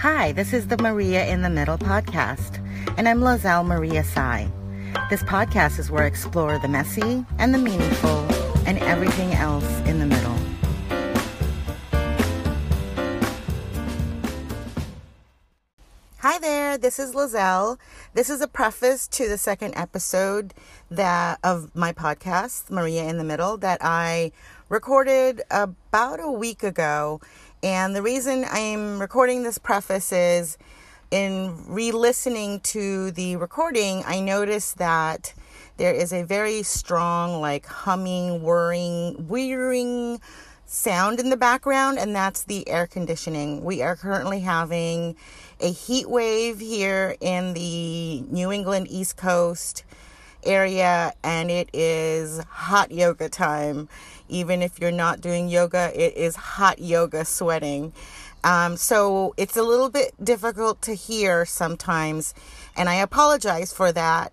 Hi, this is the Maria in the Middle podcast, and I'm Lozelle Maria Sai. This podcast is where I explore the messy and the meaningful and everything else in the middle. Hi there, this is Lozelle. This is a preface to the second episode that of my podcast, Maria in the Middle, that I recorded about a week ago and the reason I'm recording this preface is in re listening to the recording, I noticed that there is a very strong, like humming, whirring, whirring sound in the background, and that's the air conditioning. We are currently having a heat wave here in the New England East Coast area, and it is hot yoga time even if you're not doing yoga, it is hot yoga sweating. Um, so it's a little bit difficult to hear sometimes, and I apologize for that.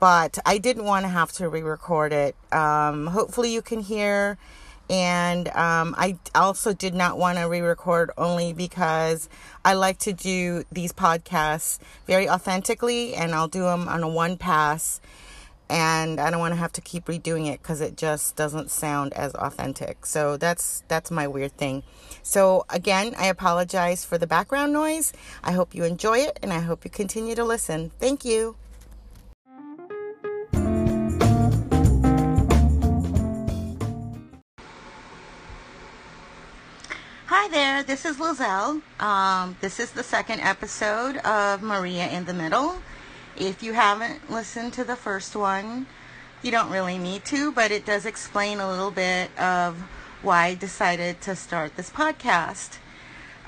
But I didn't want to have to re-record it. Um, hopefully, you can hear. And um, I also did not want to re-record only because I like to do these podcasts very authentically, and I'll do them on a one pass and I don't want to have to keep redoing it because it just doesn't sound as authentic. So that's that's my weird thing. So again, I apologize for the background noise. I hope you enjoy it and I hope you continue to listen. Thank you. Hi there, this is Lozelle. Um, this is the second episode of Maria in the Middle. If you haven't listened to the first one, you don't really need to, but it does explain a little bit of why I decided to start this podcast.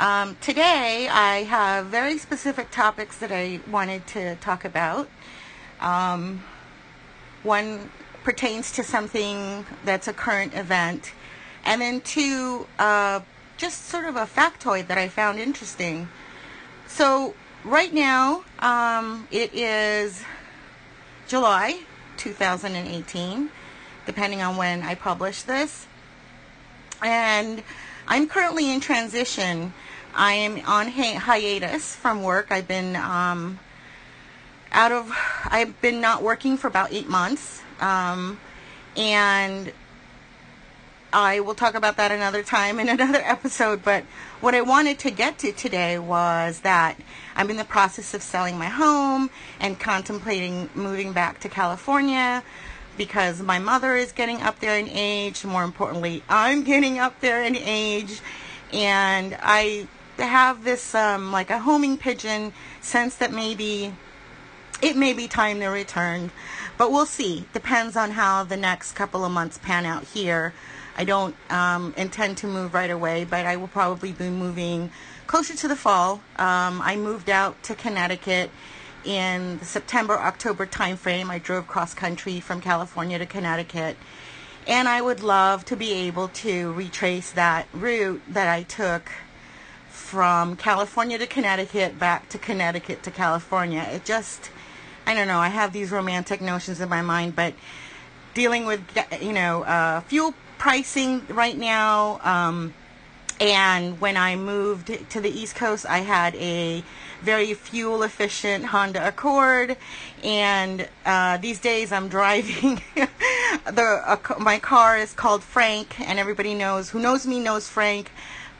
Um, today, I have very specific topics that I wanted to talk about. Um, one pertains to something that's a current event, and then two, uh, just sort of a factoid that I found interesting. So, right now, um, it is July 2018, depending on when I publish this. And I'm currently in transition. I am on hi- hiatus from work. I've been um, out of, I've been not working for about eight months. Um, and I will talk about that another time in another episode. But what I wanted to get to today was that I'm in the process of selling my home and contemplating moving back to California because my mother is getting up there in age. More importantly, I'm getting up there in age. And I have this, um, like a homing pigeon sense that maybe it may be time to return. But we'll see. Depends on how the next couple of months pan out here. I don't um, intend to move right away, but I will probably be moving closer to the fall. Um, I moved out to Connecticut in the September October timeframe. I drove cross country from California to Connecticut. And I would love to be able to retrace that route that I took from California to Connecticut, back to Connecticut to California. It just, I don't know, I have these romantic notions in my mind, but dealing with, you know, uh, fuel pricing right now. Um, and when I moved to the East Coast, I had a very fuel efficient Honda Accord. And uh, these days I'm driving the uh, my car is called Frank, and everybody knows who knows me knows Frank.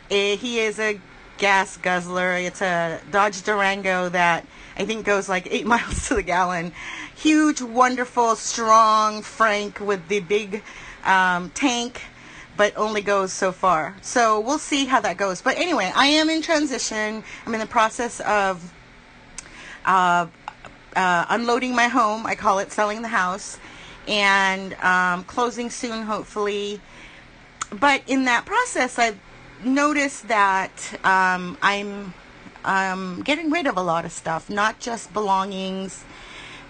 Uh, he is a gas guzzler. It's a Dodge Durango that I think goes like eight miles to the gallon. Huge, wonderful, strong Frank with the big um, tank, but only goes so far. So we'll see how that goes. But anyway, I am in transition. I'm in the process of uh, uh, unloading my home. I call it selling the house, and um, closing soon, hopefully. But in that process, I've noticed that um, I'm um, getting rid of a lot of stuff, not just belongings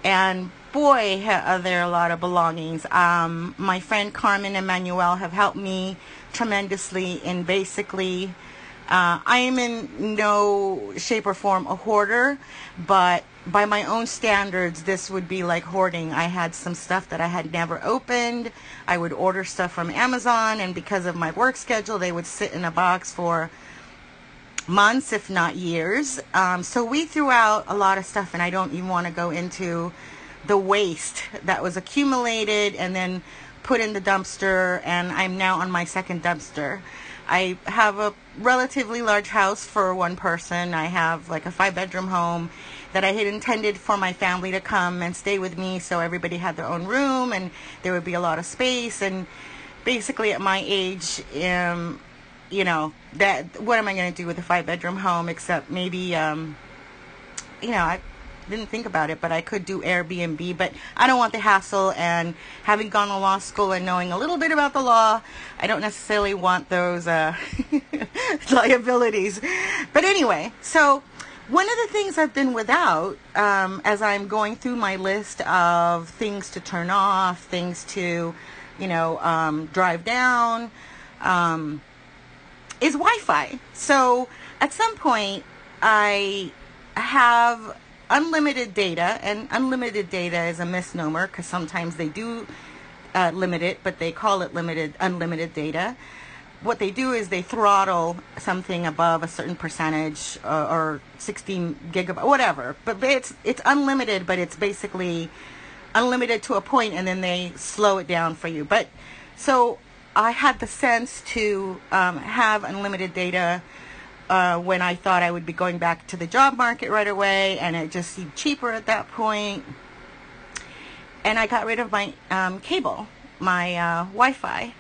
and boy, are there a lot of belongings. Um, my friend Carmen and Manuel have helped me tremendously in basically. Uh, I am in no shape or form a hoarder, but by my own standards, this would be like hoarding. I had some stuff that I had never opened. I would order stuff from Amazon, and because of my work schedule, they would sit in a box for months, if not years. Um, so we threw out a lot of stuff, and I don't even want to go into the waste that was accumulated and then put in the dumpster. And I'm now on my second dumpster. I have a relatively large house for one person. I have like a five bedroom home that I had intended for my family to come and stay with me so everybody had their own room and there would be a lot of space and basically at my age um you know that what am I going to do with a five bedroom home except maybe um you know I didn't think about it, but I could do Airbnb. But I don't want the hassle. And having gone to law school and knowing a little bit about the law, I don't necessarily want those uh, liabilities. But anyway, so one of the things I've been without um, as I'm going through my list of things to turn off, things to, you know, um, drive down, um, is Wi Fi. So at some point, I have unlimited data, and unlimited data is a misnomer because sometimes they do uh, limit it, but they call it limited unlimited data. What they do is they throttle something above a certain percentage uh, or 16 gigabyte, whatever. But it's it's unlimited, but it's basically unlimited to a point, and then they slow it down for you. But so I had the sense to um, have unlimited data uh, when I thought I would be going back to the job market right away, and it just seemed cheaper at that point. And I got rid of my um, cable, my uh, Wi Fi.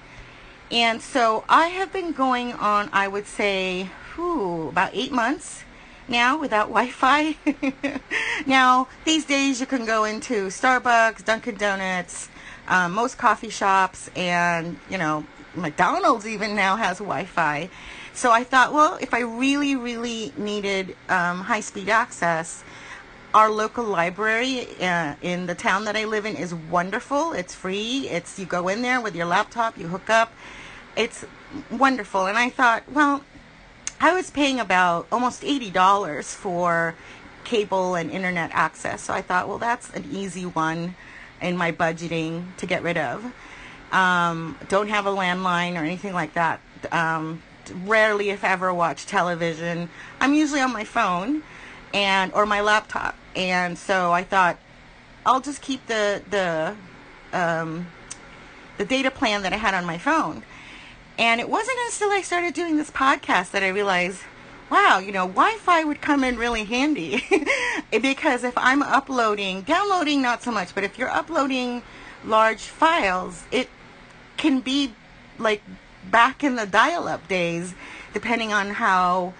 And so I have been going on, I would say, whew, about eight months now without Wi Fi. now, these days you can go into Starbucks, Dunkin' Donuts, um, most coffee shops, and, you know, McDonald's even now has Wi Fi. So I thought, well, if I really, really needed um, high speed access, our local library uh, in the town that I live in is wonderful. It's free. It's you go in there with your laptop, you hook up. It's wonderful. And I thought, well, I was paying about almost $80 for cable and internet access. So I thought, well, that's an easy one in my budgeting to get rid of. Um, don't have a landline or anything like that. Um, rarely, if ever, watch television. I'm usually on my phone and or my laptop, and so I thought I'll just keep the the um, the data plan that I had on my phone. And it wasn't until I started doing this podcast that I realized, wow, you know, Wi-Fi would come in really handy. Because if I'm uploading, downloading not so much, but if you're uploading large files, it can be like back in the dial-up days, depending on how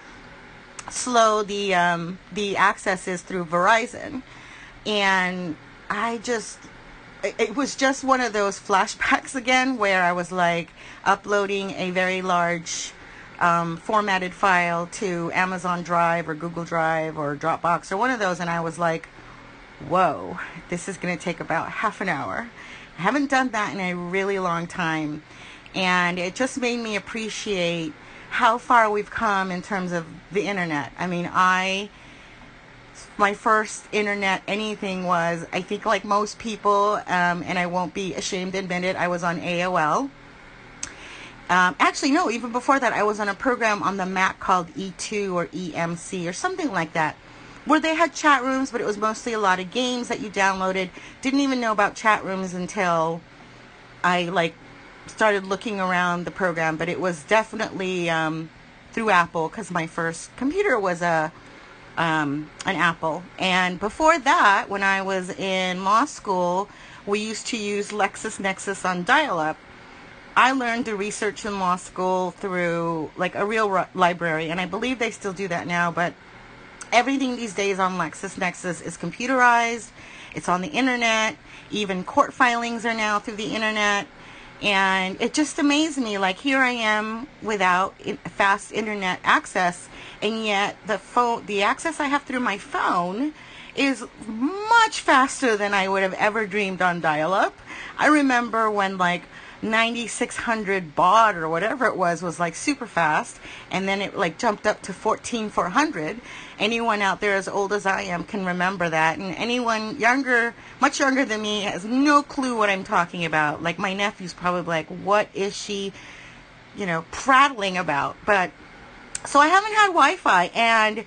slow the um, the access is through Verizon, and I just it was just one of those flashbacks again where I was like uploading a very large um, formatted file to Amazon Drive or Google Drive or Dropbox or one of those, and I was like, whoa, this is going to take about half an hour. I haven't done that in a really long time and it just made me appreciate how far we've come in terms of the internet. I mean, I my first internet anything was I think like most people, um, and I won't be ashamed to admit it, I was on AOL. Um, actually, no, even before that, I was on a program on the Mac called E2 or EMC or something like that, where they had chat rooms, but it was mostly a lot of games that you downloaded. Didn't even know about chat rooms until I like started looking around the program, but it was definitely um, through Apple because my first computer was a um, an Apple. And before that, when I was in law school, we used to use LexisNexis on dial-up. I learned the research in law school through like a real library, and I believe they still do that now. But everything these days on LexisNexis is computerized. It's on the internet. Even court filings are now through the internet and it just amazed me like here i am without fast internet access and yet the phone the access i have through my phone is much faster than i would have ever dreamed on dial up i remember when like 9600 baud or whatever it was was like super fast. And then it like jumped up to 14400 anyone out there as old as i am can remember that. And anyone younger much younger than me has no clue what i'm talking about. Like my nephew's probably like what is she you know prattling about? But so I haven't had Wi-Fi, and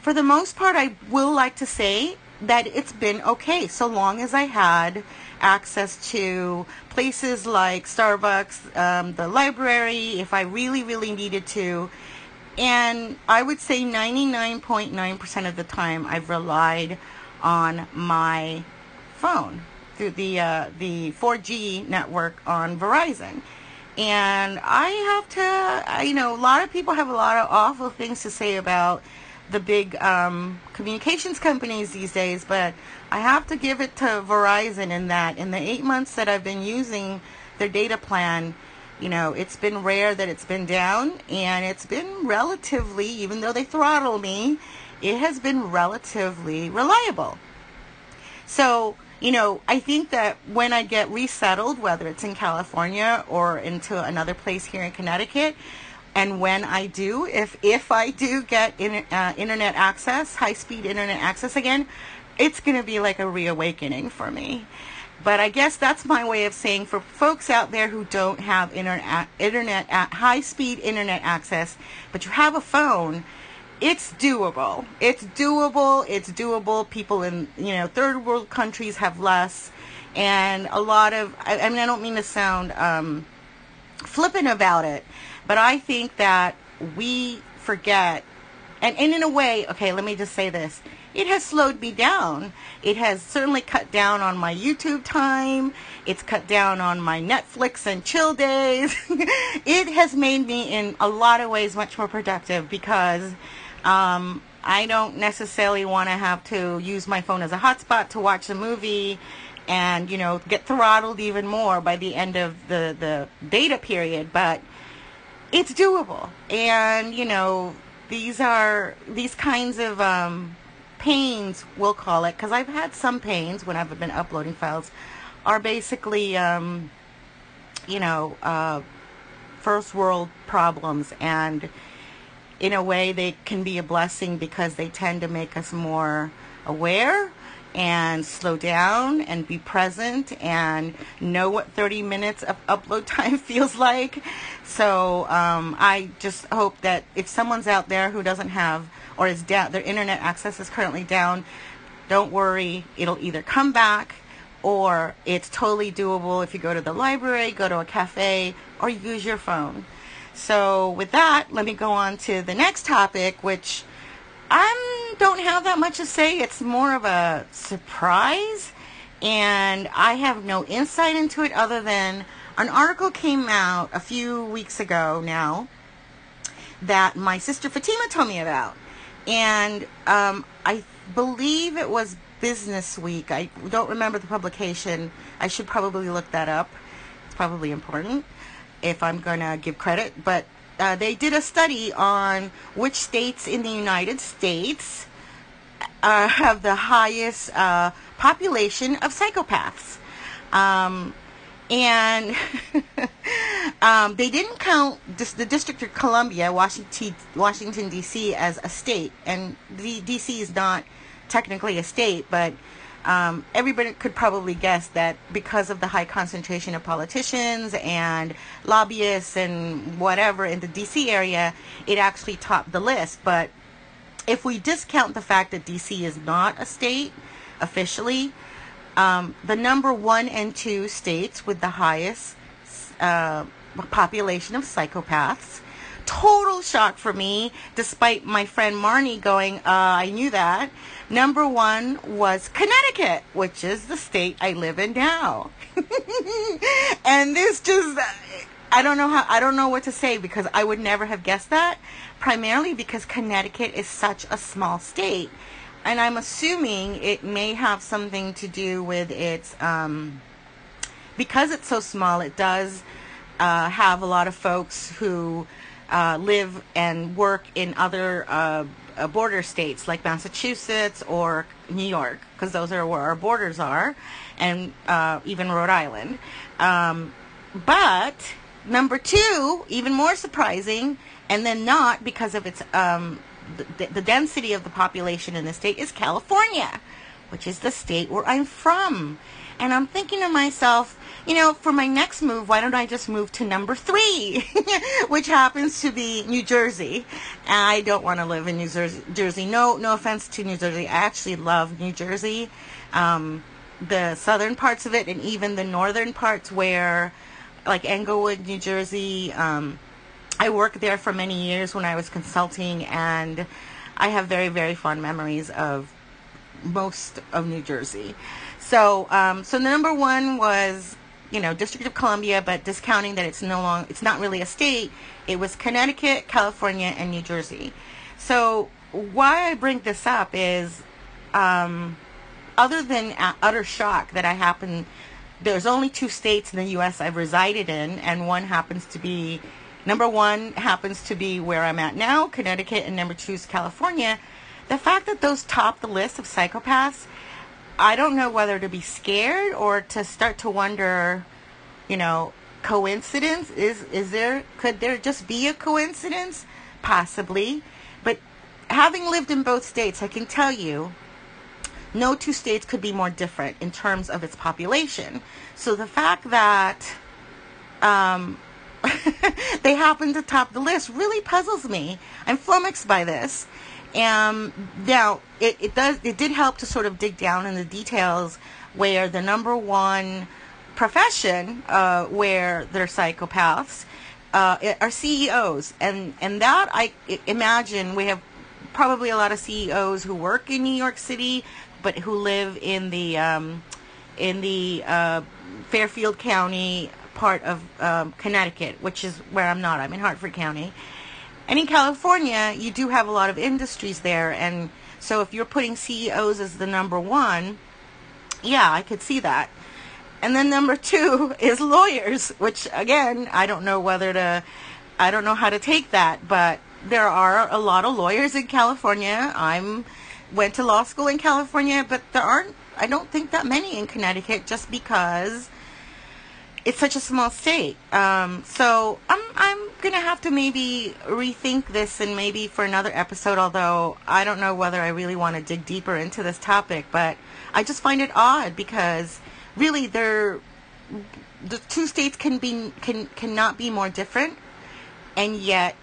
for the most part, I will like to say that it's been okay so long as I had access to places like Starbucks, um, the library, if I really, really needed to. And I would say 99.9% of the time I've relied on my phone through the uh, the 4G network on Verizon. And I have to, you know, a lot of people have a lot of awful things to say about the big um, communications companies these days, but I have to give it to Verizon in that in the eight months that I've been using their data plan, you know, it's been rare that it's been down, and it's been relatively, even though they throttle me, it has been relatively reliable. So, you know, I think that when I get resettled, whether it's in California or into another place here in Connecticut, and when I do, if if I do get in, uh, internet access, high speed internet access again, it's going to be like a reawakening for me. But I guess that's my way of saying for folks out there who don't have internet internet high speed internet access, but you have a phone, it's doable. It's doable. It's doable. People in you know third world countries have less, and a lot of. I, I mean, I don't mean to sound um, flippant about it, but I think that we forget, and, and in a way, okay, let me just say this. It has slowed me down. It has certainly cut down on my YouTube time. It's cut down on my Netflix and chill days. it has made me, in a lot of ways, much more productive because um, I don't necessarily want to have to use my phone as a hotspot to watch a movie and, you know, get throttled even more by the end of the, the data period. But it's doable. And, you know, these are these kinds of um, pains, we'll call it, because I've had some pains when I've been uploading files, are basically, um, you know, uh, first world problems. And in a way, they can be a blessing because they tend to make us more aware and slow down and be present and know what 30 minutes of upload time feels like. So um, I just hope that if someone's out there who doesn't have or is down, their internet access is currently down, don't worry. It'll either come back or it's totally doable if you go to the library, go to a cafe, or use your phone. So with that, let me go on to the next topic, which I don't have that much to say. It's more of a surprise, and I have no insight into it other than an article came out a few weeks ago now that my sister Fatima told me about. And um, I believe it was Business Week. I don't remember the publication. I should probably look that up. It's probably important if I'm going to give credit. But uh, they did a study on which states in the United States uh, have the highest uh, population of psychopaths. Um, and um, they didn't count this, the District of Columbia, Washington, Washington D.C., as a state, and the D.C. is not technically a state, but um, everybody could probably guess that because of the high concentration of politicians and lobbyists and whatever in the DC area, it actually topped the list. But if we discount the fact that DC is not a state officially, um, the number one and two states with the highest uh, population of psychopaths total shock for me, despite my friend Marnie going, uh, I knew that. Number one was Connecticut, which is the state I live in now. and this just, I don't know how, I don't know what to say because I would never have guessed that, primarily because Connecticut is such a small state. And I'm assuming it may have something to do with its, um, because it's so small, it does uh, have a lot of folks who uh, live and work in other uh, uh, border states like Massachusetts or New York, because those are where our borders are, and uh, even Rhode Island. Um, but number two, even more surprising, and then not because of its um, the, the density of the population in the state, is California which is the state where I'm from. And I'm thinking to myself, you know, for my next move, why don't I just move to number three, which happens to be New Jersey. I don't want to live in New Jersey. No, no offense to New Jersey. I actually love New Jersey, um, the southern parts of it, and even the northern parts where, like Englewood, New Jersey. Um, I worked there for many years when I was consulting, and I have very, very fond memories of most of New Jersey. So, um, so number one was, you know, District of Columbia, but discounting that it's no long, it's not really a state. It was Connecticut, California, and New Jersey. So, why I bring this up is, um, other than utter shock that I happen, there's only two states in the U.S. I've resided in, and one happens to be Number one happens to be where I'm at now, Connecticut, and number two is California. The fact that those top the list of psychopaths, I don't know whether to be scared or to start to wonder, you know, coincidence is is there could there just be a coincidence possibly but having lived in both states i can tell you no two states could be more different in terms of its population so the fact that um, they happen to top the list really puzzles me. I'm flummoxed by this. And now it, it does it did help to sort of dig down in the details where the number one profession uh, where they're psychopaths uh, are CEOs, and and that I imagine we have probably a lot of CEOs who work in New York City, but who live in the um, in the uh, Fairfield County part of um, Connecticut, which is where I'm not. I'm in Hartford County. And in California, you do have a lot of industries there. And so if you're putting CEOs as the number one, yeah, I could see that. And then number two is lawyers, which again, I don't know whether to, I don't know how to take that, but there are a lot of lawyers in California. I'm went to law school in California, but there aren't, I don't think that many in Connecticut just because it's such a small state. Um, so I'm I'm gonna have to maybe rethink this and maybe for another episode. Although I don't know whether I really want to dig deeper into this topic, but I just find it odd because really they're the two states can be can cannot be more different, and yet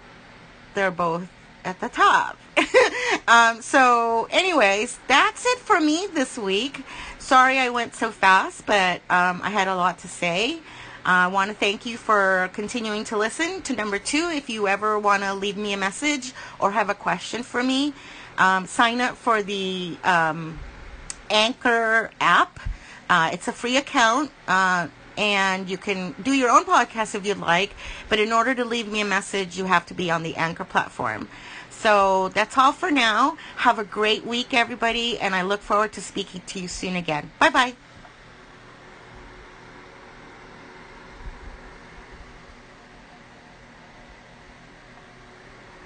they're both at the top. um, so, anyways, that's it for me this week. Sorry I went so fast, but um, I had a lot to say. I want to thank you for continuing to listen. To number two, if you ever want to leave me a message or have a question for me, um, sign up for the um, Anchor app. Uh, it's a free account. Uh, and you can do your own podcast if you'd like, but in order to leave me a message, you have to be on the Anchor platform. So that's all for now. Have a great week, everybody, and I look forward to speaking to you soon again. Bye bye.